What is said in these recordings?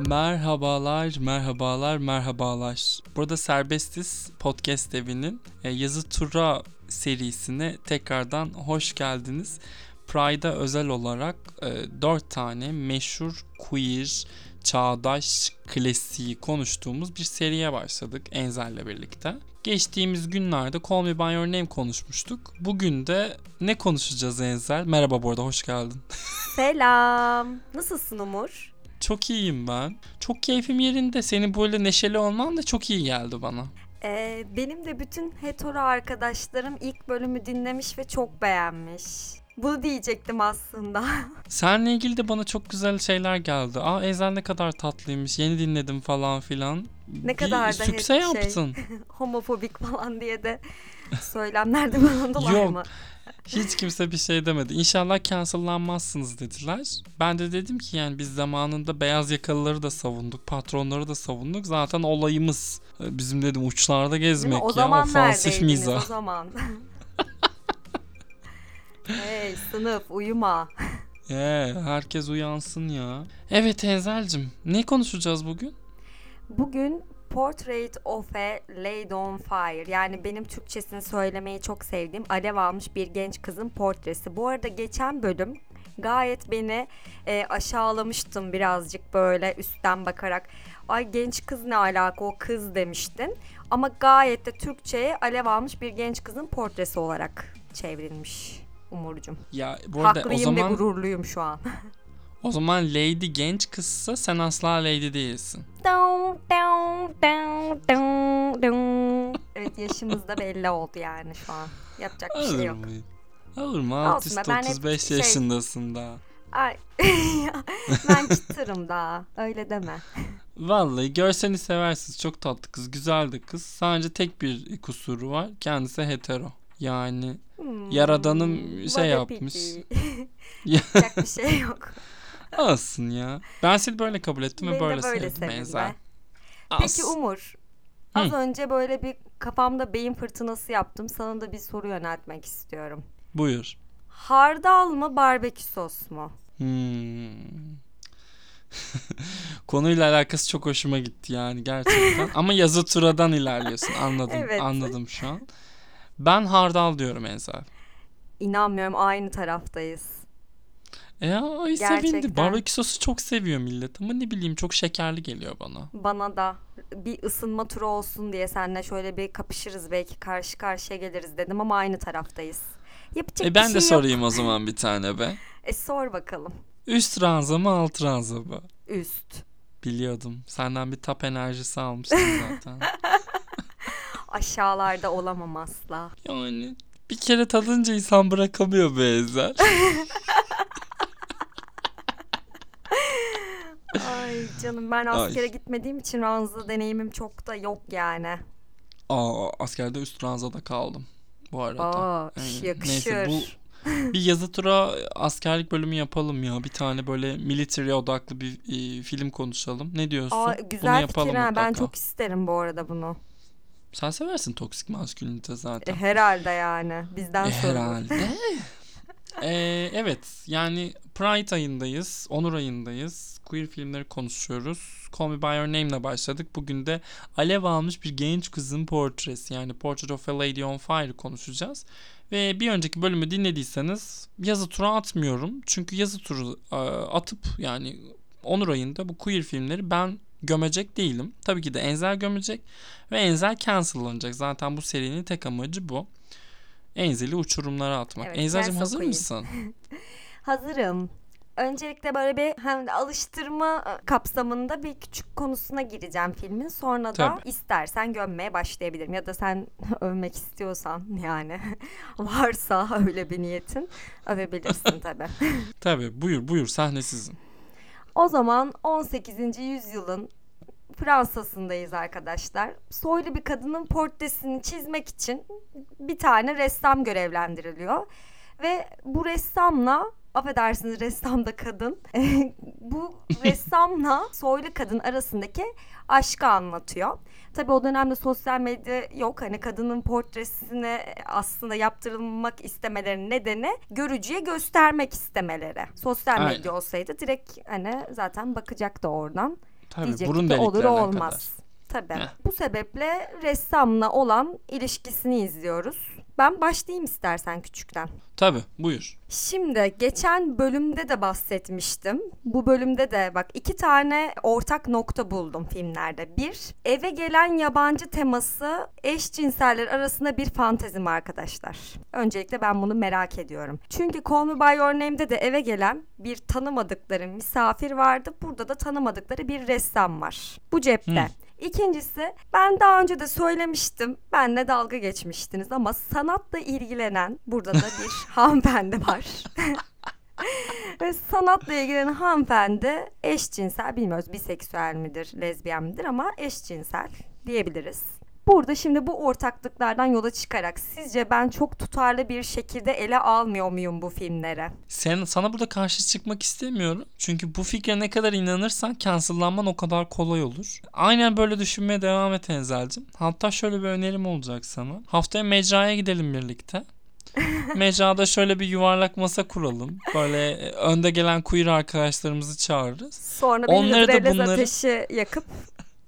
Merhabalar, merhabalar, merhabalar. Burada Serbestiz Podcast Evi'nin e, yazı tura serisine tekrardan hoş geldiniz. Pride'a özel olarak e, 4 tane meşhur queer, çağdaş klasiği konuştuğumuz bir seriye başladık Enzel'le birlikte. Geçtiğimiz günlerde Call Me By Your Name konuşmuştuk. Bugün de ne konuşacağız Enzel? Merhaba bu arada, hoş geldin. Selam. Nasılsın Umur? Çok iyiyim ben. Çok keyfim yerinde. Senin böyle neşeli olman da çok iyi geldi bana. Ee, benim de bütün hetero arkadaşlarım ilk bölümü dinlemiş ve çok beğenmiş. Bunu diyecektim aslında. Seninle ilgili de bana çok güzel şeyler geldi. Aa Ezel ne kadar tatlıymış. Yeni dinledim falan filan. Ne Bir kadar da sükse şey- yaptın. Homofobik falan diye de söylemler de bulundular Yok. mı? Hiç kimse bir şey demedi. İnşallah cancellanmazsınız dediler. Ben de dedim ki yani biz zamanında beyaz yakalıları da savunduk. Patronları da savunduk. Zaten olayımız bizim dedim uçlarda gezmek O ya. zaman Ofansif mizah. o zaman? hey sınıf uyuma. Ee, herkes uyansın ya. Evet Enzel'cim ne konuşacağız bugün? Bugün Portrait of a Lady on Fire yani benim Türkçesini söylemeyi çok sevdiğim alev almış bir genç kızın portresi. Bu arada geçen bölüm gayet beni e, aşağılamıştın birazcık böyle üstten bakarak. Ay genç kız ne alaka o kız demiştin. Ama gayet de Türkçe'ye alev almış bir genç kızın portresi olarak çevrilmiş Umurcuğum. Ya bu arada o Haklıyım ve zaman gururluyum şu an. o zaman Lady genç kızsa sen asla Lady değilsin. Evet yaşımız da belli oldu yani şu an. Yapacak bir şey yok. Olur mu? Hep 35 şey- yaşındasın daha. Ay. ben çıtırım daha. Öyle deme. Vallahi görseni seversiniz. Çok tatlı kız. Güzel de kız. Sadece tek bir kusuru var. Kendisi hetero. Yani Hmm, Yaradanım şey yapmış. Yapacak bir şey yok. Olsun ya. Ben seni böyle kabul ettim ve Beni böyle, de böyle sevdim sevin Enzel. be. Peki. Umur. Hı. Az önce böyle bir kafamda beyin fırtınası yaptım. Sana da bir soru yöneltmek istiyorum. Buyur. Hardal mı barbekü sos mu? Hmm. Konuyla alakası çok hoşuma gitti yani gerçekten. Ama yazı turadan ilerliyorsun. Anladım. Evet. Anladım şu an. Ben hardal diyorum Enzel. İnanmıyorum aynı taraftayız. E ya ay Gerçekten. sevindi. Barbekü sosu çok seviyor millet ama ne bileyim çok şekerli geliyor bana. Bana da bir ısınma turu olsun diye seninle şöyle bir kapışırız belki karşı karşıya geliriz dedim ama aynı taraftayız. Yapacak E ben de şey yok. sorayım o zaman bir tane be. E sor bakalım. Üst ranza mı alt ranza mı? Üst. Biliyordum. Senden bir tap enerjisi almıştım zaten. Aşağılarda olamam asla. yani bir kere tadınca insan bırakamıyor be Ezel. Ay canım ben Ay. askere gitmediğim için ranza deneyimim çok da yok yani. Aa askerde üst ranzada kaldım. Bu arada. Aa Yani yakışır. Neyse bu bir yazı tura askerlik bölümü yapalım ya. Bir tane böyle military odaklı bir e, film konuşalım. Ne diyorsun? Aa, Bunu güzel yapalım fikir ha. Ben mutlaka. çok isterim bu arada bunu. Sen seversin toksik maskülinite E, zaten. herhalde yani. Bizden E, sorulur. herhalde. Ee, evet yani Pride ayındayız, Onur ayındayız. Queer filmleri konuşuyoruz. Call Me By Your Name'le başladık. Bugün de alev almış bir genç kızın portresi yani Portrait of a Lady on Fire konuşacağız. Ve bir önceki bölümü dinlediyseniz yazı tura atmıyorum. Çünkü yazı turu e, atıp yani Onur ayında bu queer filmleri ben gömecek değilim. Tabii ki de Enzel gömecek ve Enzel cancellanacak. Zaten bu serinin tek amacı bu. Enzel'i uçurumlara atmak. Evet, Enzel'cim hazır mısın? Hazırım. Öncelikle böyle bir hem de alıştırma e, kapsamında bir küçük konusuna gireceğim filmin. Sonra da Tabii. istersen gömmeye başlayabilirim. Ya da sen övmek istiyorsan yani varsa öyle bir niyetin övebilirsin tabii. Tabii buyur buyur sahne sizin. O zaman 18. yüzyılın Fransa'sındayız arkadaşlar. Soylu bir kadının portresini çizmek için bir tane ressam görevlendiriliyor. Ve bu ressamla affedersiniz ressam da kadın. bu ressamla soylu kadın arasındaki aşkı anlatıyor. Tabii o dönemde sosyal medya yok. Hani kadının portresini aslında yaptırılmak istemelerinin nedeni görücüye göstermek istemeleri. Sosyal Aynen. medya olsaydı direkt hani zaten bakacaktı oradan. Tabii Diyecek burun ki olur olmaz. kadar. Tabii. Heh. Bu sebeple ressamla olan ilişkisini izliyoruz. Ben başlayayım istersen küçükten. Tabii buyur. Şimdi geçen bölümde de bahsetmiştim. Bu bölümde de bak iki tane ortak nokta buldum filmlerde. Bir, eve gelen yabancı teması eşcinseller arasında bir fantezim arkadaşlar. Öncelikle ben bunu merak ediyorum. Çünkü Call Me By Your Name'de de eve gelen bir tanımadıkları misafir vardı. Burada da tanımadıkları bir ressam var. Bu cepte. Hı. İkincisi ben daha önce de söylemiştim. Benle dalga geçmiştiniz ama sanatla ilgilenen burada da bir hanımefendi var. Ve sanatla ilgilenen hanımefendi eşcinsel bilmiyoruz biseksüel midir, lezbiyen midir ama eşcinsel diyebiliriz. Burada şimdi bu ortaklıklardan yola çıkarak sizce ben çok tutarlı bir şekilde ele almıyor muyum bu filmlere? Sen sana burada karşı çıkmak istemiyorum. Çünkü bu fikre ne kadar inanırsan cancellanman o kadar kolay olur. Aynen böyle düşünmeye devam et Enzel'cim. Hatta şöyle bir önerim olacak sana. Haftaya mecraya gidelim birlikte. Mecrada şöyle bir yuvarlak masa kuralım. Böyle e, önde gelen queer arkadaşlarımızı çağırırız. Sonra Onları da bunları- ateşi yakıp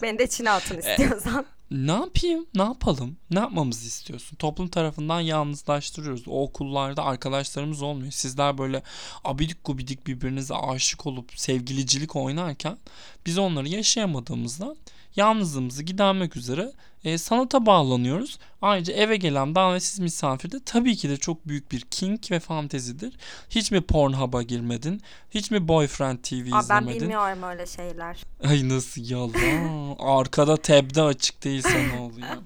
beni de içine atın istiyorsan. Ne yapayım? Ne yapalım? Ne yapmamızı istiyorsun? Toplum tarafından yalnızlaştırıyoruz. O okullarda arkadaşlarımız olmuyor. Sizler böyle abidik gubidik birbirinize aşık olup sevgilicilik oynarken biz onları yaşayamadığımızdan yalnızlığımızı gidermek üzere e, sanata bağlanıyoruz. Ayrıca eve gelen davetsiz misafir de tabii ki de çok büyük bir kink ve fantezidir. Hiç mi Pornhub'a girmedin? Hiç mi Boyfriend TV Aa, ben izlemedin? bilmiyorum öyle şeyler. Ay nasıl yalan. Arkada tabde açık değilse ne oluyor?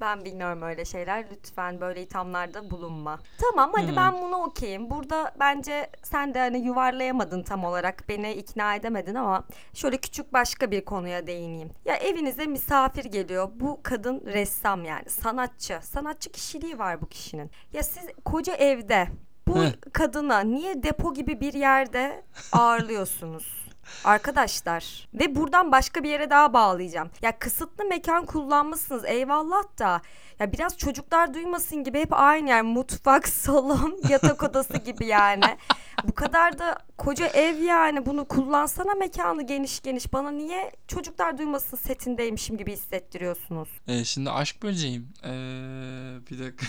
Ben bilmiyorum öyle şeyler. Lütfen böyle ithamlarda bulunma. Tamam hadi Hmm. ben bunu okuyayım. Burada bence sen de hani yuvarlayamadın tam olarak. Beni ikna edemedin ama şöyle küçük başka bir konuya değineyim. Ya evinize misafir geliyor. Bu kadın ressam yani sanatçı. Sanatçı kişiliği var bu kişinin. Ya siz koca evde bu Heh. kadına niye depo gibi bir yerde ağırlıyorsunuz? Arkadaşlar ve buradan başka bir yere daha bağlayacağım. Ya kısıtlı mekan kullanmışsınız eyvallah da ya biraz çocuklar duymasın gibi hep aynı yer mutfak, salon, yatak odası gibi yani. Bu kadar da koca ev yani bunu kullansana mekanı geniş geniş bana niye çocuklar duymasın setindeymişim gibi hissettiriyorsunuz? Ee, şimdi aşk böceğim. Ee, bir dakika.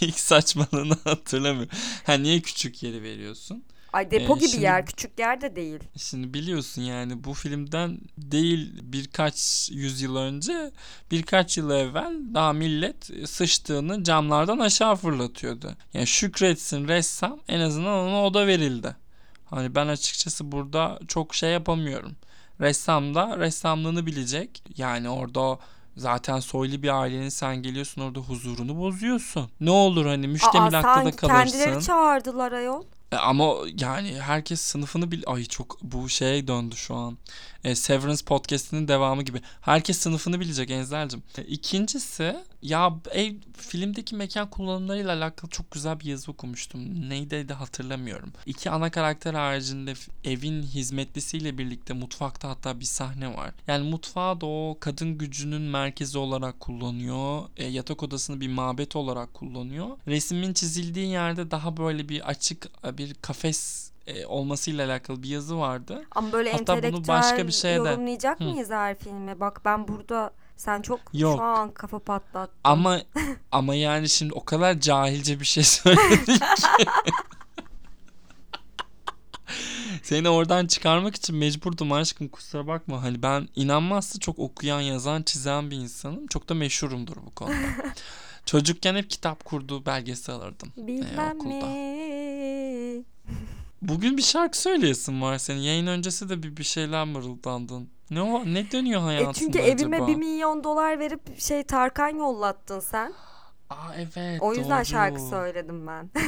İlk saçmalığını hatırlamıyorum. Ha niye küçük yeri veriyorsun? Ay depo Ee, gibi şimdi- yer küçük yer de değil. Şimdi biliyorsun yani bu filmden değil birkaç yüzyıl önce birkaç yıl evvel daha millet sıçtığını camlardan aşağı fırlatıyordu. Yani şükretsin ressam en azından ona oda verildi. Hani ben açıkçası burada çok şey yapamıyorum. Ressam da ressamlığını bilecek. Yani orada zaten soylu bir ailenin sen geliyorsun orada huzurunu bozuyorsun. Ne olur hani Aa müştemilakta da kalırsın. kendileri çağırdılar ayol. E, Ama yani herkes sınıfını bil... Ay çok bu şeye döndü şu an. E, Severance podcast'inin devamı gibi. Herkes sınıfını bilecek Enzel'cim. E, İkincisi ya ev filmdeki mekan kullanımlarıyla alakalı çok güzel bir yazı okumuştum. Neydi de hatırlamıyorum. İki ana karakter haricinde evin hizmetlisiyle birlikte mutfakta hatta bir sahne var. Yani mutfağı da o kadın gücünün merkezi olarak kullanıyor. E, yatak odasını bir mabet olarak kullanıyor. Resmin çizildiği yerde daha böyle bir açık e, bir kafes e, olmasıyla alakalı bir yazı vardı. Ama böyle Hatta bunu başka bir şeyde- yorumlayacak Hı. mıyız her filmi? Bak ben burada sen çok Yok. şu an kafa patlattın. Ama ama yani şimdi o kadar cahilce bir şey söyledin ki. Seni oradan çıkarmak için mecburdum aşkım kusura bakma. Hani ben inanmazsa çok okuyan, yazan, çizen bir insanım. Çok da meşhurumdur bu konuda. Çocukken hep kitap kurduğu belgesi alırdım. e, Bilmem okulda. mi? Bugün bir şarkı söyleyesin var senin. Yayın öncesi de bir, bir şeyler mırıldandın. Ne o ne dönüyor E hayatında çünkü acaba? evime bir milyon dolar verip şey Tarkan yollattın sen. Aa evet O yüzden doğru. şarkı söyledim ben.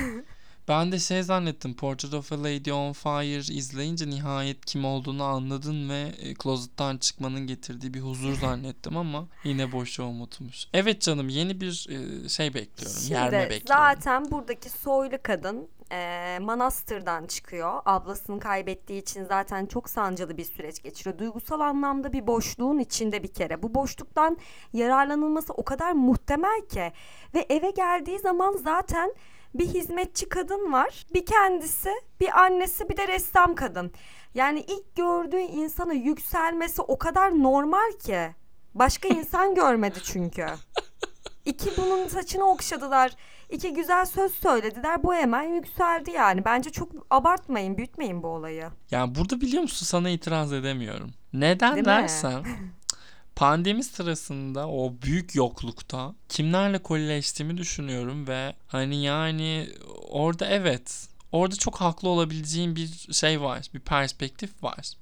Ben de şey zannettim Portrait of a Lady on Fire izleyince nihayet kim olduğunu anladın ve e, closet'tan çıkmanın getirdiği bir huzur zannettim ama yine boşa umutmuş. Evet canım yeni bir e, şey bekliyorum. yerme Şimdi bekliyorum. zaten buradaki soylu kadın e, manastırdan çıkıyor. Ablasını kaybettiği için zaten çok sancılı bir süreç geçiriyor. Duygusal anlamda bir boşluğun içinde bir kere. Bu boşluktan yararlanılması o kadar muhtemel ki. Ve eve geldiği zaman zaten Bir hizmetçi kadın var. Bir kendisi, bir annesi, bir de ressam kadın. Yani ilk gördüğü insana yükselmesi o kadar normal ki. Başka insan görmedi çünkü. İki bunun saçını okşadılar. İki güzel söz söylediler. Bu hemen yükseldi yani. Bence çok abartmayın, büyütmeyin bu olayı. Yani burada biliyor musun sana itiraz edemiyorum. Neden Değil dersen pandemi sırasında o büyük yoklukta kimlerle kolileştiğimi düşünüyorum ve hani yani orada evet orada çok haklı olabileceğim bir şey var bir perspektif var.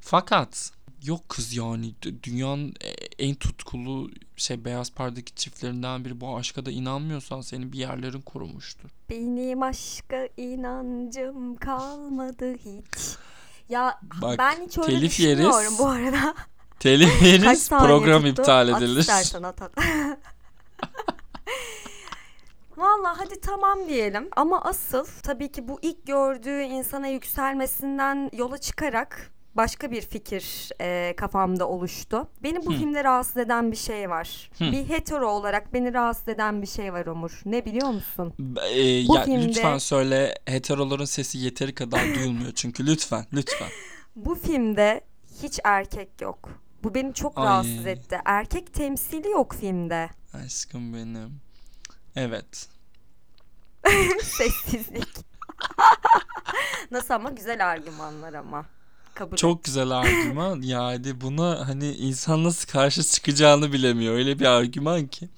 Fakat yok kız yani dünyanın e- en tutkulu şey beyaz perdeki çiftlerinden biri bu aşka da inanmıyorsan senin bir yerlerin kurumuştur. Benim aşka inancım kalmadı hiç. Ya Bak, ben hiç öyle telif düşünmüyorum yeriz. bu arada. Telif yeriz program tuttu? iptal At edilir. istersen at at. Valla hadi tamam diyelim ama asıl tabii ki bu ilk gördüğü insana yükselmesinden yola çıkarak başka bir fikir e, kafamda oluştu. Beni bu Hı. filmde rahatsız eden bir şey var. Hı. Bir hetero olarak beni rahatsız eden bir şey var Umur. Ne biliyor musun? Ee, Bu ya filmde- lütfen söyle heteroların sesi yeteri kadar duyulmuyor çünkü lütfen lütfen. Bu filmde hiç erkek yok. Bu beni çok Ay. rahatsız etti. Erkek temsili yok filmde. Aşkım benim. Evet. Sessizlik. Nasıl ama güzel argümanlar ama. Kabul Çok güzel argüman. Yani buna hani insan nasıl karşı çıkacağını bilemiyor. Öyle bir argüman ki.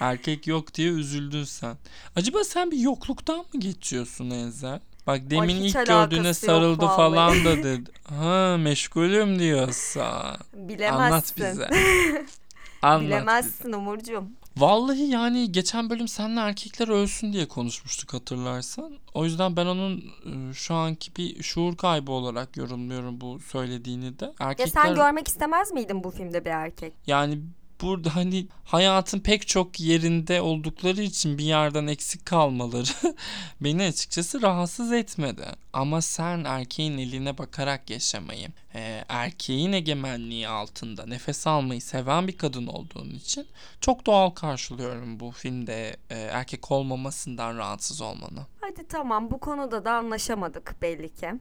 Erkek yok diye üzüldün sen. Acaba sen bir yokluktan mı geçiyorsun Enzel? Bak demin ilk gördüğüne sarıldı vallahi. falan da dedi. Ha meşgulüm diyorsa. Bilemezsin. Anlat bize. Anlat bize. Bilemezsin Umurcuğum. Vallahi yani geçen bölüm seninle erkekler ölsün diye konuşmuştuk hatırlarsan. O yüzden ben onun e, şu anki bir şuur kaybı olarak yorumluyorum bu söylediğini de. Ya Erkekler sen görmek istemez miydin bu filmde bir erkek? yani burada hani hayatın pek çok yerinde oldukları için bir yerden eksik kalmaları beni açıkçası rahatsız etmedi. Ama sen erkeğin eline bakarak yaşamayı, e, erkeğin egemenliği altında nefes almayı seven bir kadın olduğun için çok doğal karşılıyorum bu filmde e, erkek olmamasından rahatsız olmanı. Hadi tamam bu konuda da anlaşamadık belli ki.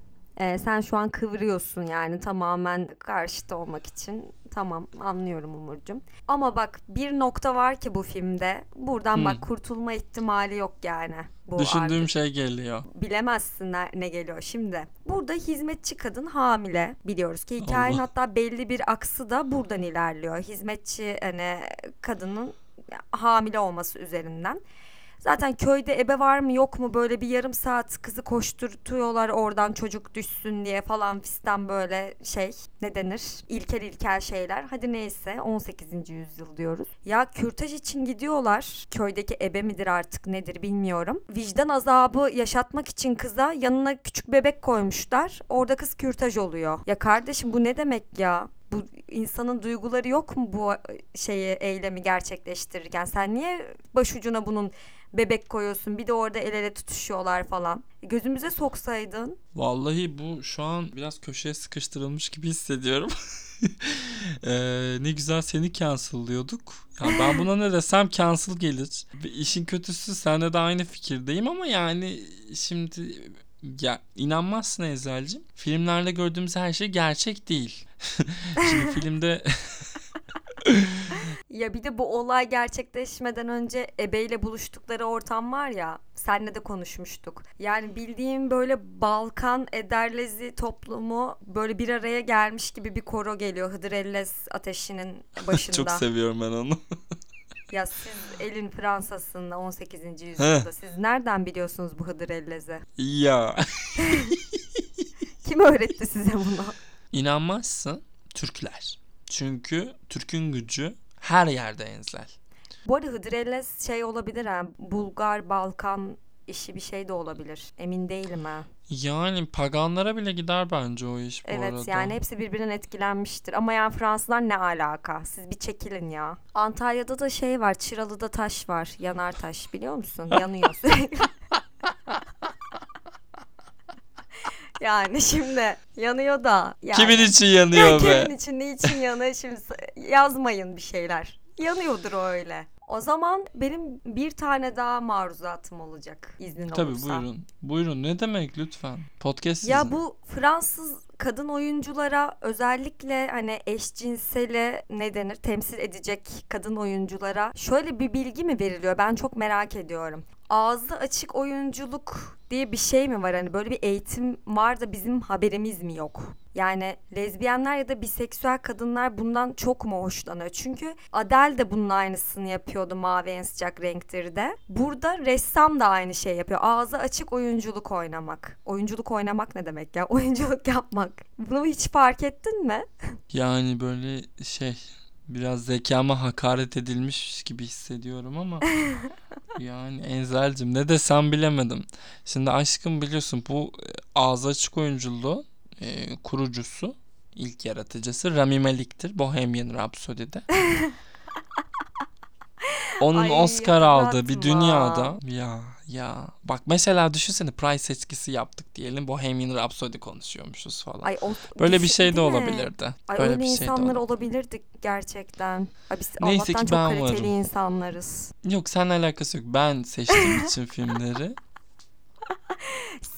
Ee, sen şu an kıvırıyorsun yani tamamen karşıt olmak için. Tamam anlıyorum Umurcuğum. Ama bak bir nokta var ki bu filmde. Buradan Hı. bak kurtulma ihtimali yok yani. Bu Düşündüğüm artık. şey geliyor. bilemezsin ne, ne geliyor şimdi. Burada hizmetçi kadın hamile biliyoruz ki hikayenin Allah. hatta belli bir aksı da buradan ilerliyor. Hizmetçi hani kadının hamile olması üzerinden. Zaten köyde ebe var mı yok mu böyle bir yarım saat kızı koşturtuyorlar oradan çocuk düşsün diye falan fistan böyle şey ne denir ilkel ilkel şeyler. Hadi neyse 18. yüzyıl diyoruz. Ya kürtaj için gidiyorlar. Köydeki ebe midir artık nedir bilmiyorum. Vicdan azabı yaşatmak için kıza yanına küçük bebek koymuşlar. Orada kız kürtaj oluyor. Ya kardeşim bu ne demek ya? Bu insanın duyguları yok mu bu şeyi eylemi gerçekleştirirken? Sen niye başucuna bunun bebek koyuyorsun? Bir de orada el ele tutuşuyorlar falan. Gözümüze soksaydın. Vallahi bu şu an biraz köşeye sıkıştırılmış gibi hissediyorum. Eee, ne güzel seni cancel'lıyorduk. Yani ben buna ne desem cancel gelir. İşin kötüsü senle de aynı fikirdeyim ama yani şimdi ya inanmazsın Ezel'cim. Filmlerde gördüğümüz her şey gerçek değil. Şimdi filmde Ya bir de bu olay gerçekleşmeden önce ebeyle buluştukları ortam var ya. Senle de konuşmuştuk. Yani bildiğim böyle Balkan Ederlezi toplumu böyle bir araya gelmiş gibi bir koro geliyor Hıdrellez ateşinin başında. çok seviyorum ben onu. Ya siz elin Fransa'sında 18. yüzyılda siz nereden biliyorsunuz bu Hıdrellez'i? ya Kim öğretti size bunu? inanmazsın Türkler. Çünkü Türk'ün gücü her yerde enzel. Bu arada Hıdrellez şey olabilir ha. Bulgar, Balkan işi bir şey de olabilir. Emin değilim ha. Yani paganlara bile gider bence o iş bu Evet arada. yani hepsi birbirinden etkilenmiştir. Ama yani Fransızlar ne alaka? Siz bir çekilin ya. Antalya'da da şey var. Çıralı'da taş var. Yanar taş biliyor musun? Yanıyor sürekli. yani şimdi yanıyor da. Yani. Kimin için yanıyor be? Kimin için, ne için yanıyor? Şimdi yazmayın bir şeyler. Yanıyordur o öyle. O zaman benim bir tane daha maruzatım olacak iznin Tabii olursa. buyurun. Buyurun ne demek lütfen. Podcast Ya sizin. bu Fransız kadın oyunculara özellikle hani eşcinseli ne denir temsil edecek kadın oyunculara şöyle bir bilgi mi veriliyor? Ben çok merak ediyorum. Ağzı açık oyunculuk diye bir şey mi var? Hani böyle bir eğitim var da bizim haberimiz mi yok? Yani lezbiyenler ya da biseksüel kadınlar bundan çok mu hoşlanıyor? Çünkü Adele de bunun aynısını yapıyordu Mavi En Sıcak Renktir'de. Burada ressam da aynı şey yapıyor. Ağzı açık oyunculuk oynamak. Oyunculuk oynamak ne demek ya? Oyunculuk yapmak. Bunu hiç fark ettin mi? Yani böyle şey biraz zekama hakaret edilmiş gibi hissediyorum ama yani Enzel'cim ne desem bilemedim. Şimdi aşkım biliyorsun bu e, ağzı açık oyunculuğu e, kurucusu ilk yaratıcısı Rami Malek'tir Bohemian Rhapsody'de. Onun Ay, Oscar aldığı bir dünyada ya ya bak mesela düşünsene Prize seçkisi yaptık diyelim Bohemian Rhapsody konuşuyormuşuz falan. Ay, o, Böyle bir şey de olabilirdi. Ay Böyle öyle bir şey de insanlar olabilirdi. olabilirdik gerçekten. Ay biz Neyse Allah'tan ki çok ben kaliteli varım. insanlarız. Yok seninle alakası yok. Ben seçtiğim için filmleri.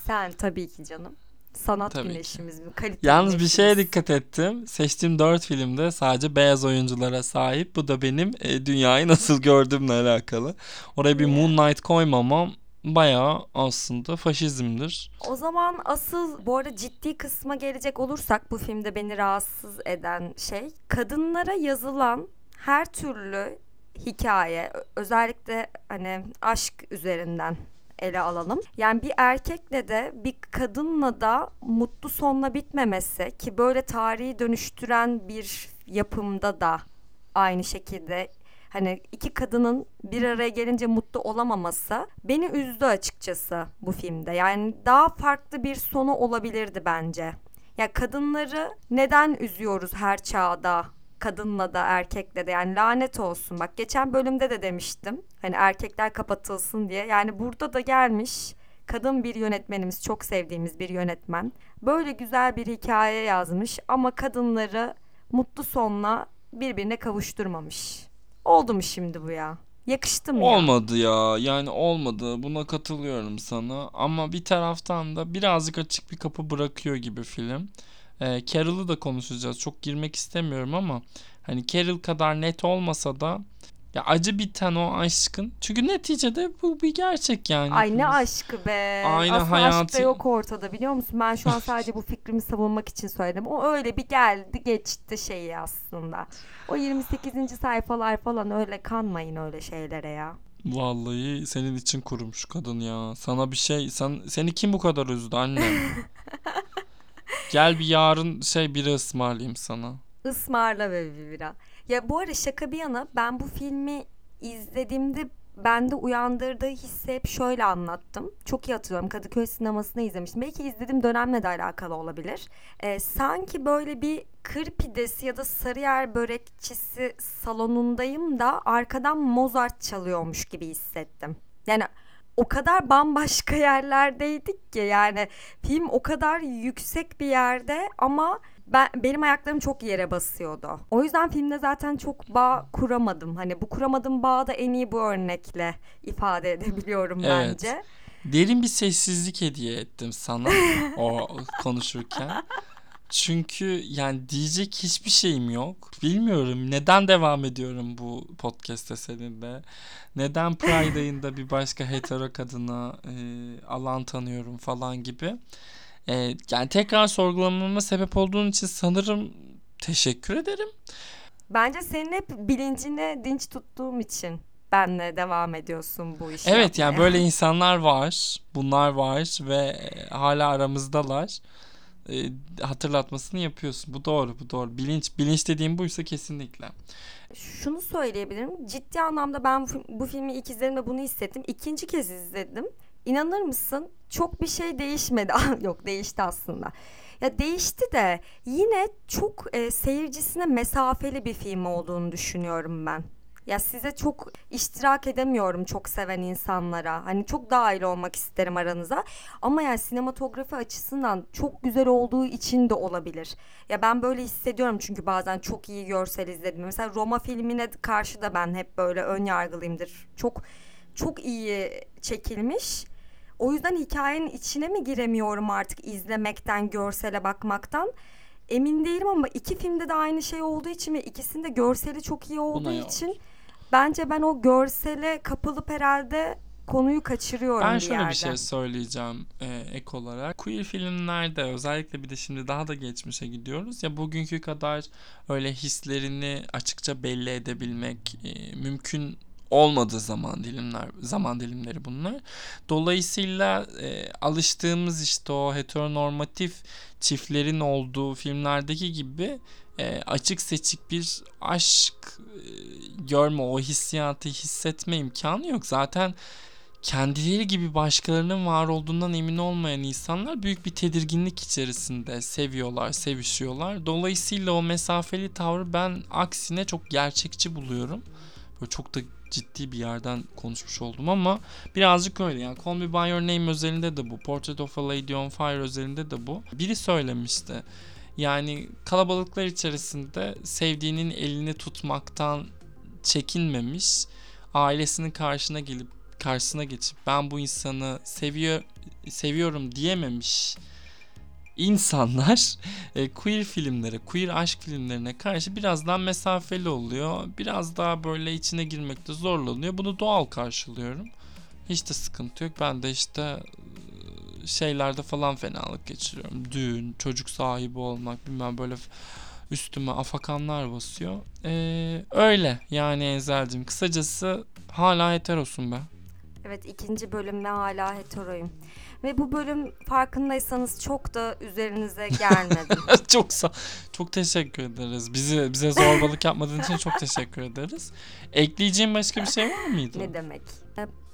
Sen tabii ki canım. Sanat Tabii ki. güneşimiz mi? Kaliteli Yalnız bir şeye dikkat ettim. Seçtiğim dört filmde sadece beyaz oyunculara sahip. Bu da benim e, dünyayı nasıl gördüğümle alakalı. Oraya bir? Moonlight koymamam bayağı aslında faşizmdir. O zaman asıl bu arada ciddi kısma gelecek olursak bu filmde beni rahatsız eden şey kadınlara yazılan her türlü hikaye özellikle hani aşk üzerinden ele alalım. Yani bir erkekle de bir kadınla da mutlu sonla bitmemesi ki böyle tarihi dönüştüren bir yapımda da aynı şekilde hani iki kadının bir araya gelince mutlu olamaması beni üzdü açıkçası bu filmde. Yani daha farklı bir sonu olabilirdi bence. Ya kadınları neden üzüyoruz her çağda? Kadınla da erkekle de yani lanet olsun. Bak geçen bölümde de demiştim. Hani erkekler kapatılsın diye. Yani burada da gelmiş kadın bir yönetmenimiz, çok sevdiğimiz bir yönetmen. Böyle güzel bir hikaye yazmış ama kadınları mutlu sonla birbirine kavuşturmamış. Oldu mu şimdi bu ya? Yakıştı mı? Olmadı ya. Yani olmadı. Buna katılıyorum sana. Ama bir taraftan da birazcık açık bir kapı bırakıyor gibi film. Ee, Carol'ı da konuşacağız. Çok girmek istemiyorum ama hani Carol kadar net olmasa da ya acı biten o aşkın. Çünkü neticede bu bir gerçek yani. Ay ne aşkı be. Aynı Aslında aşk da hayatı- yok ortada biliyor musun? Ben şu an sadece bu fikrimi savunmak için söyledim. O öyle bir geldi geçti şeyi aslında. O 28. sayfalar falan öyle kanmayın öyle şeylere ya. Vallahi senin için kurumuş kadın ya. Sana bir şey sen seni kim bu kadar üzdü annem? Gel bir yarın şey biri ısmarlayayım sana. Ismarla be bir bira. Ya bu arada şaka bir yana ben bu filmi izlediğimde bende uyandırdığı hissi hep şöyle anlattım. Çok iyi hatırlıyorum Kadıköy sinemasında izlemiştim. Belki izlediğim dönemle de alakalı olabilir. Ee, sanki böyle bir kır pidesi ya da Sarıyer börekçisi salonundayım da arkadan Mozart çalıyormuş gibi hissettim. Yani o kadar bambaşka yerlerdeydik ki yani film o kadar yüksek bir yerde ama ben benim ayaklarım çok yere basıyordu. O yüzden filmde zaten çok bağ kuramadım. Hani bu kuramadığım bağı da en iyi bu örnekle ifade edebiliyorum Evet. bence. Derin bir sessizlik hediye ettim sana o konuşurken. Çünkü yani diyecek hiçbir şeyim yok. Bilmiyorum neden devam ediyorum bu podcast'te seninle. Neden Pride ayında bir başka hetero kadına e, alan tanıyorum falan gibi. E, yani tekrar sorgulamama sebep olduğun için sanırım teşekkür ederim. Bence senin hep bilincini dinç tuttuğum için benle devam ediyorsun bu işi Evet yani böyle insanlar var. Bunlar var ve e, hala aramızdalar. E, hatırlatmasını yapıyorsun. Bu doğru, bu doğru. Bilinç bilinç dediğim buysa kesinlikle. Şunu söyleyebilirim. Ciddi anlamda ben bu, film- bu filmi ilk izlediğimde bunu hissettim. İkinci kez izledim. İnanır mısın? Çok bir şey değişmedi. Yok değişti aslında. Ya değişti de yine çok e, seyircisine mesafeli bir film olduğunu düşünüyorum ben. Ya size çok iştirak edemiyorum çok seven insanlara. Hani çok dahil olmak isterim aranıza. Ama yani sinematografi açısından çok güzel olduğu için de olabilir. Ya ben böyle hissediyorum çünkü bazen çok iyi görsel izledim. Mesela Roma filmine karşı da ben hep böyle ön yargılıyımdır. Çok çok iyi çekilmiş. O yüzden hikayenin içine mi giremiyorum artık izlemekten, görsele bakmaktan? Emin değilim ama iki filmde de aynı şey olduğu için ve ikisinde görseli çok iyi olduğu Buna yok. için bence ben o görsele kapılıp herhalde konuyu kaçırıyorum Ben bir şöyle yerde. bir şey söyleyeceğim e, ek olarak. Queer filmlerde özellikle bir de şimdi daha da geçmişe gidiyoruz. Ya bugünkü kadar öyle hislerini açıkça belli edebilmek e, mümkün olmadığı zaman dilimler zaman dilimleri bunlar. Dolayısıyla e, alıştığımız işte o heteronormatif çiftlerin olduğu filmlerdeki gibi e, açık seçik bir aşk e, görme, o hissiyatı hissetme imkanı yok. Zaten kendileri gibi başkalarının var olduğundan emin olmayan insanlar büyük bir tedirginlik içerisinde seviyorlar, sevişiyorlar. Dolayısıyla o mesafeli tavrı ben aksine çok gerçekçi buluyorum. Böyle çok da ciddi bir yerden konuşmuş oldum ama birazcık öyle. Yani Call Me By Your Name özelinde de bu Portrait of a Lady on Fire özelinde de bu. Biri söylemişti yani kalabalıklar içerisinde sevdiğinin elini tutmaktan çekinmemiş ailesinin karşına gelip karşısına geçip ben bu insanı seviyor seviyorum diyememiş insanlar e, queer filmlere, queer aşk filmlerine karşı biraz daha mesafeli oluyor. Biraz daha böyle içine girmekte zorlanıyor. Bunu doğal karşılıyorum. Hiç de sıkıntı yok. Ben de işte e, şeylerde falan fenalık geçiriyorum. Düğün, çocuk sahibi olmak bilmem böyle üstüme afakanlar basıyor. Ee, öyle yani Enzel'cim. Kısacası hala heterosun be. Evet ikinci bölümde hala heteroyum. Ve bu bölüm farkındaysanız çok da üzerinize gelmedim. çok sağ çok teşekkür ederiz. Bizi bize zorbalık yapmadığın için çok teşekkür ederiz. Ekleyeceğim başka bir şey var mıydı? ne demek?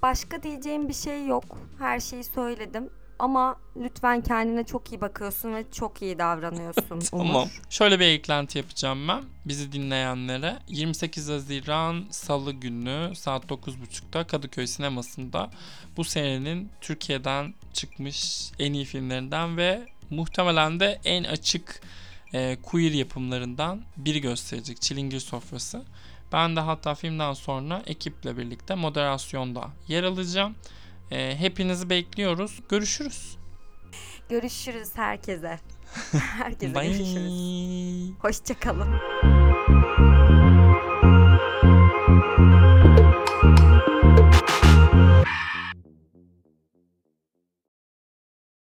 Başka diyeceğim bir şey yok. Her şeyi söyledim. Ama lütfen kendine çok iyi bakıyorsun ve çok iyi davranıyorsun. Tamam. Umur. Şöyle bir eklenti yapacağım ben bizi dinleyenlere. 28 Haziran Salı günü saat 9.30'da Kadıköy Sineması'nda bu senenin Türkiye'den çıkmış en iyi filmlerinden ve muhtemelen de en açık e, queer yapımlarından biri gösterecek Çilingir Sofrası. Ben de hatta filmden sonra ekiple birlikte moderasyonda yer alacağım. E, hepinizi bekliyoruz. Görüşürüz. Görüşürüz herkese. herkese görüşürüz. Hoşçakalın.